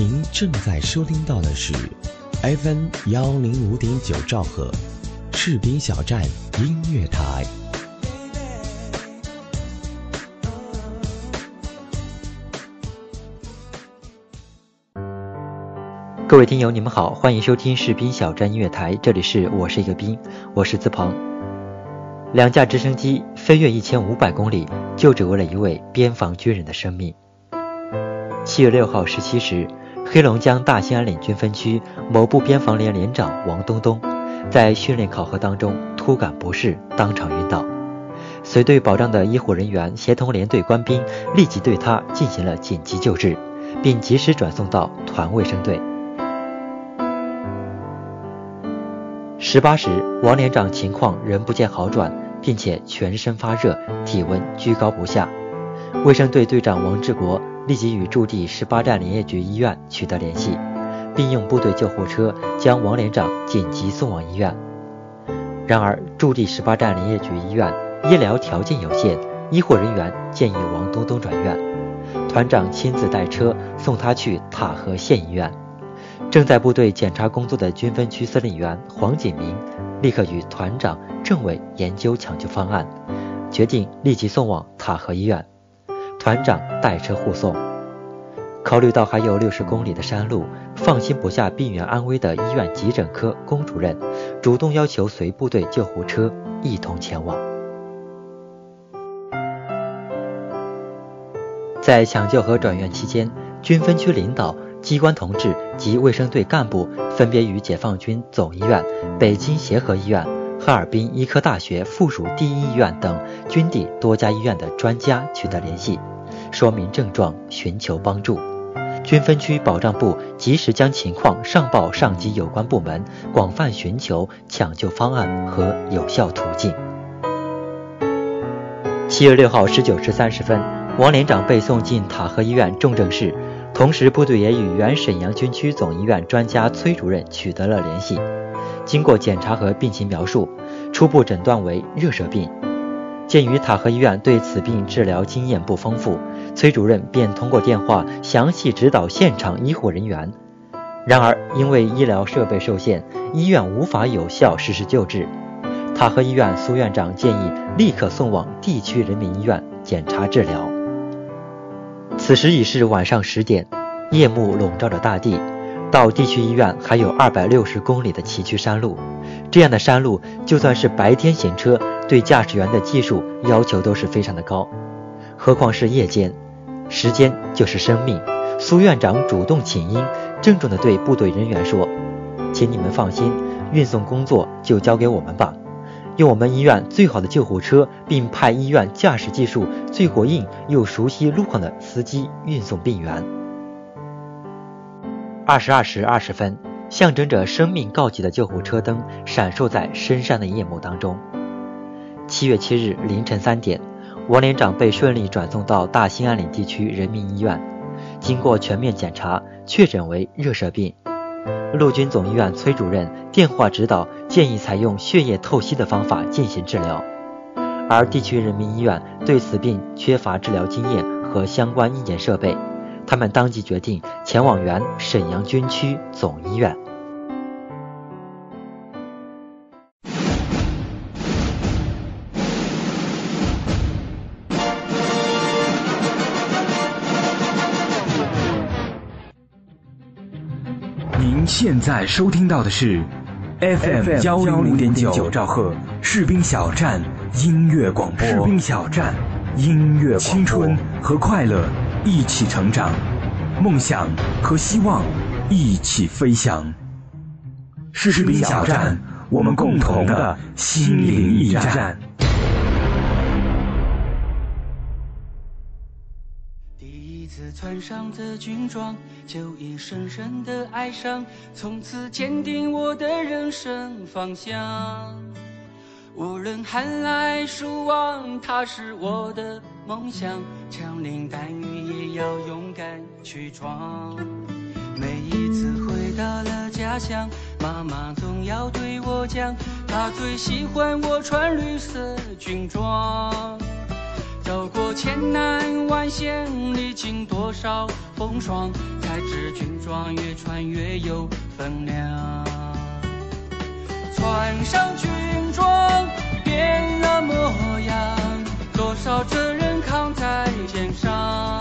您正在收听到的是 FM 幺零五点九兆赫，士兵小站音乐台。各位听友，你们好，欢迎收听士兵小站音乐台，这里是我是一个兵，我是资鹏。两架直升机飞越一千五百公里，就只为了一位边防军人的生命。七月六号十七时，黑龙江大兴安岭军分区某部边防连连长王东东，在训练考核当中突感不适，当场晕倒。随队保障的医护人员协同连队官兵，立即对他进行了紧急救治，并及时转送到团卫生队。十八时，王连长情况仍不见好转，并且全身发热，体温居高不下。卫生队队长王志国立即与驻地十八站林业局医院取得联系，并用部队救护车将王连长紧急送往医院。然而，驻地十八站林业局医院医疗条件有限，医护人员建议王东东转院，团长亲自带车送他去塔河县医院。正在部队检查工作的军分区司令员黄锦明，立刻与团长、政委研究抢救方案，决定立即送往塔河医院。团长带车护送。考虑到还有六十公里的山路，放心不下病员安危的医院急诊科龚主任，主动要求随部队救护车一同前往。在抢救和转院期间，军分区领导。机关同志及卫生队干部分别与解放军总医院、北京协和医院、哈尔滨医科大学附属第一医院等军地多家医院的专家取得联系，说明症状，寻求帮助。军分区保障部及时将情况上报上级有关部门，广泛寻求抢救方案和有效途径。七月六号十九时三十分，王连长被送进塔河医院重症室。同时，部队也与原沈阳军区总医院专家崔主任取得了联系。经过检查和病情描述，初步诊断为热射病。鉴于塔河医院对此病治疗经验不丰富，崔主任便通过电话详细指导现场医护人员。然而，因为医疗设备受限，医院无法有效实施救治。塔河医院苏院长建议立刻送往地区人民医院检查治疗。此时已是晚上十点，夜幕笼罩着大地，到地区医院还有二百六十公里的崎岖山路。这样的山路，就算是白天行车，对驾驶员的技术要求都是非常的高，何况是夜间。时间就是生命。苏院长主动请缨，郑重地对部队人员说：“请你们放心，运送工作就交给我们吧。”用我们医院最好的救护车，并派医院驾驶技术最过硬又熟悉路况的司机运送病员。二十二时二十分，象征着生命告急的救护车灯闪烁在深山的夜幕当中。七月七日凌晨三点，王连长被顺利转送到大兴安岭地区人民医院，经过全面检查，确诊为热射病。陆军总医院崔主任电话指导，建议采用血液透析的方法进行治疗，而地区人民医院对此病缺乏治疗经验和相关硬件设备，他们当即决定前往原沈阳军区总医院。现在收听到的是 FM 幺零五点九兆赫士兵小站音乐广播。士兵小站音乐青春和快乐一起成长，梦想和希望一起飞翔。士兵小站，我们共同的心灵驿站。穿上这军装，就已深深的爱上，从此坚定我的人生方向。无论寒来暑往，它是我的梦想。枪林弹雨也要勇敢去闯。每一次回到了家乡，妈妈总要对我讲，她最喜欢我穿绿色军装。走过千难万险，历经多少风霜，才知军装越穿越有分量。穿上军装，变了模样，多少责任扛在肩上。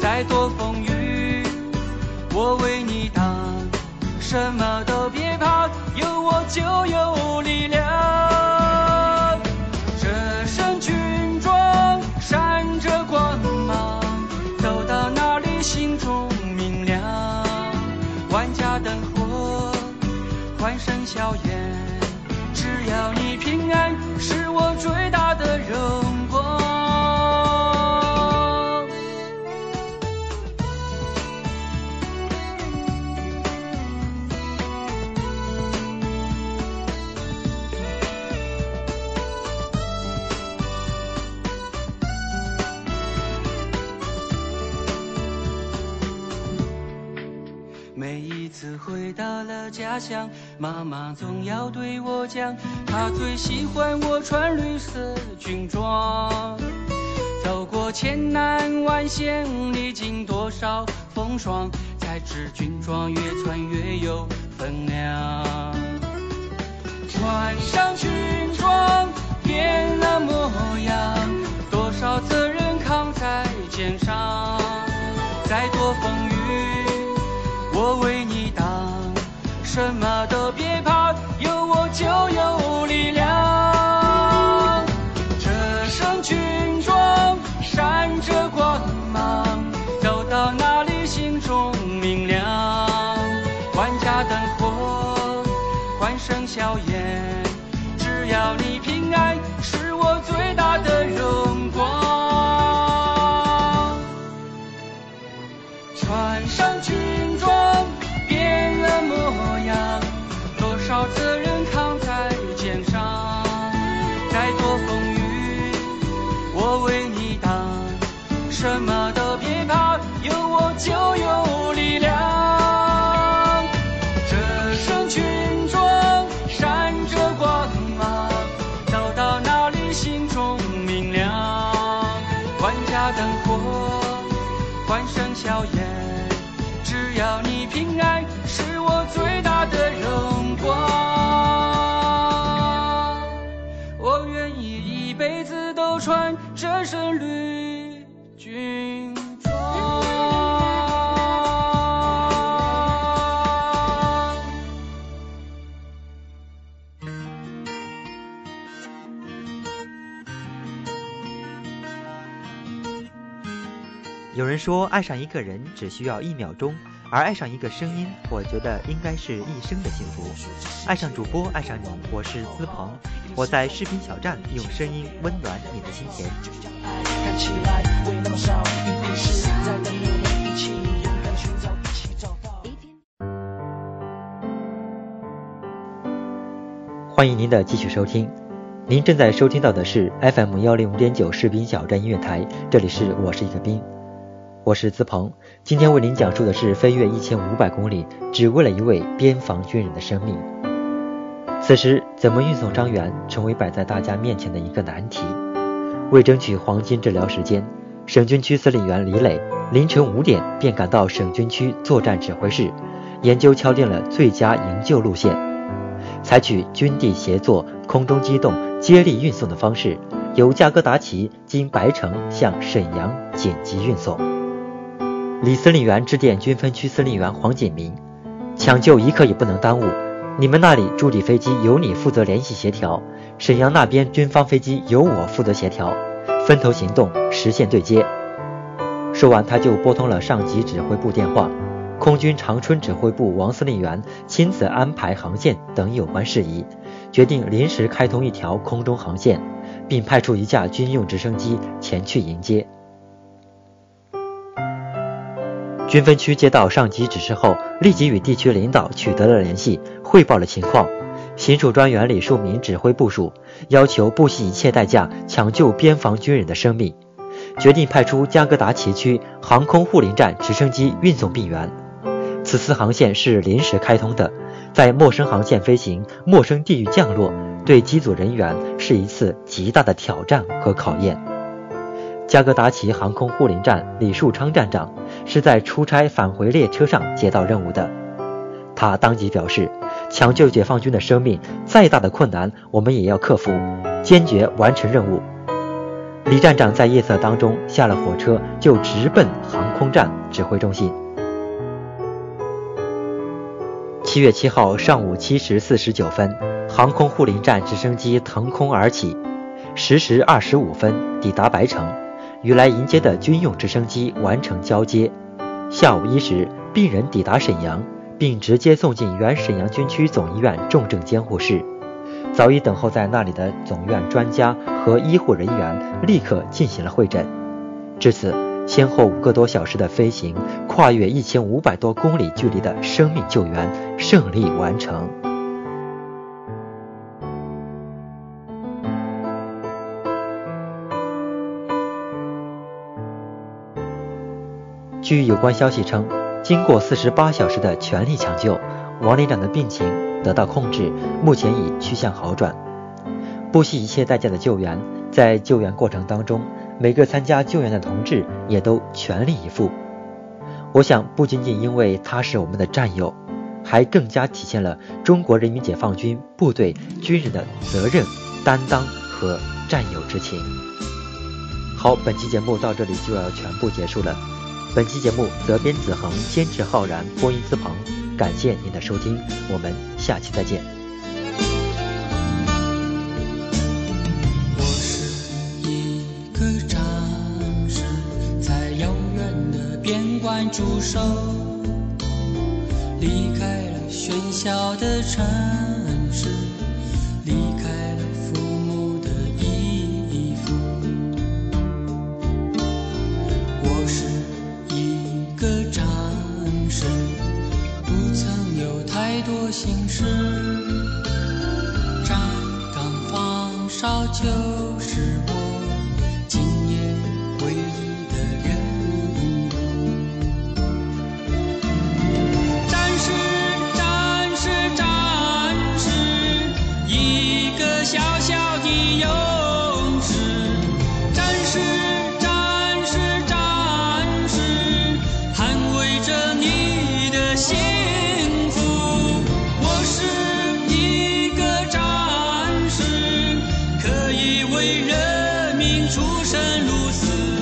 再多风雨，我为你挡，什么都别怕，有我就有力量。心中明亮。万家灯火，欢声笑颜，只要你平安，是我最大的荣家乡，妈妈总要对我讲，她最喜欢我穿绿色军装。走过千难万险，历经多少风霜，才知军装越穿越有分量。穿上军装，变了模样，多少责任扛在肩上，再多风什么都别怕，有我就有力量。这身军装闪着光芒，走到哪里心中明亮。万家灯火，欢声笑颜，只要你平安，是我最大的笑颜，只要你平安，是我最大的荣光。我愿意一辈子都穿这身绿有人说，爱上一个人只需要一秒钟，而爱上一个声音，我觉得应该是一生的幸福。爱上主播，爱上你，我是资鹏，我在视频小站用声音温暖你的心田。欢迎您的继续收听，您正在收听到的是 FM 幺零五点九士兵小站音乐台，这里是我是一个兵，我是资鹏，今天为您讲述的是飞越一千五百公里，只为了一位边防军人的生命。此时，怎么运送伤员，成为摆在大家面前的一个难题。为争取黄金治疗时间，省军区司令员李磊凌晨五点便赶到省军区作战指挥室，研究敲定了最佳营救路线，采取军地协作、空中机动、接力运送的方式，由加格达奇经白城向沈阳紧急运送。李司令员致电军分区司令员黄锦明，抢救一刻也不能耽误，你们那里驻地飞机由你负责联系协调。沈阳那边军方飞机由我负责协调，分头行动，实现对接。说完，他就拨通了上级指挥部电话，空军长春指挥部王司令员亲自安排航线等有关事宜，决定临时开通一条空中航线，并派出一架军用直升机前去迎接。军分区接到上级指示后，立即与地区领导取得了联系，汇报了情况。行署专员李树民指挥部署，要求不惜一切代价抢救边防军人的生命，决定派出加格达奇区航空护林站直升机运送病员。此次航线是临时开通的，在陌生航线飞行、陌生地域降落，对机组人员是一次极大的挑战和考验。加格达奇航空护林站李树昌站长是在出差返回列车上接到任务的。他当即表示，抢救解放军的生命，再大的困难我们也要克服，坚决完成任务。李站长在夜色当中下了火车，就直奔航空站指挥中心。七月七号上午七时四十九分，航空护林站直升机腾空而起，十时二十五分抵达白城，与来迎接的军用直升机完成交接。下午一时，病人抵达沈阳，并直接送进原沈阳军区总医院重症监护室。早已等候在那里的总院专家和医护人员立刻进行了会诊。至此，先后五个多小时的飞行，跨越一千五百多公里距离的生命救援胜利完成。据有关消息称，经过四十八小时的全力抢救，王连长的病情。得到控制，目前已趋向好转。不惜一切代价的救援，在救援过程当中，每个参加救援的同志也都全力以赴。我想，不仅仅因为他是我们的战友，还更加体现了中国人民解放军部队军人的责任、担当和战友之情。好，本期节目到这里就要全部结束了。本期节目责编子恒，监制浩然，播音资鹏。感谢您的收听，我们下期再见。我是一个战士，在遥远的边关驻守，离开了喧嚣的城心事，扎灯放烧酒。可以为人民出生入死。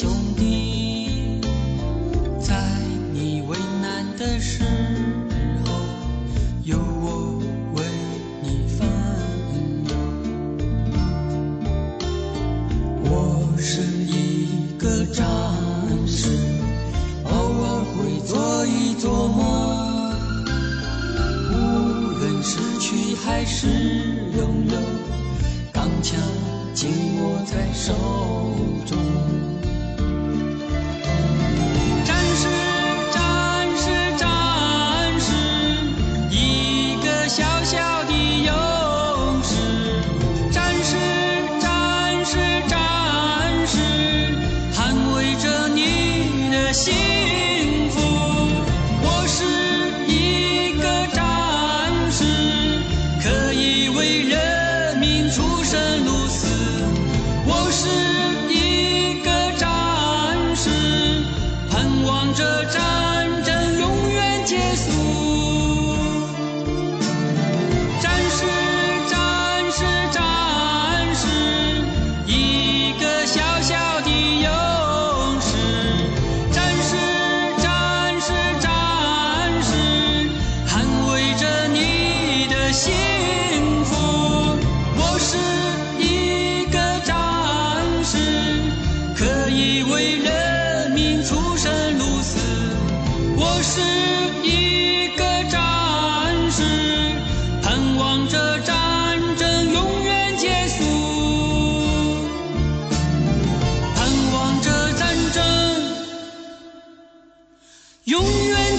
兄弟，在你为难的时候，有我为你分忧。我是一个战士，偶尔会做一做梦。无论失去还是拥有，钢枪紧握在手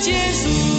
结束。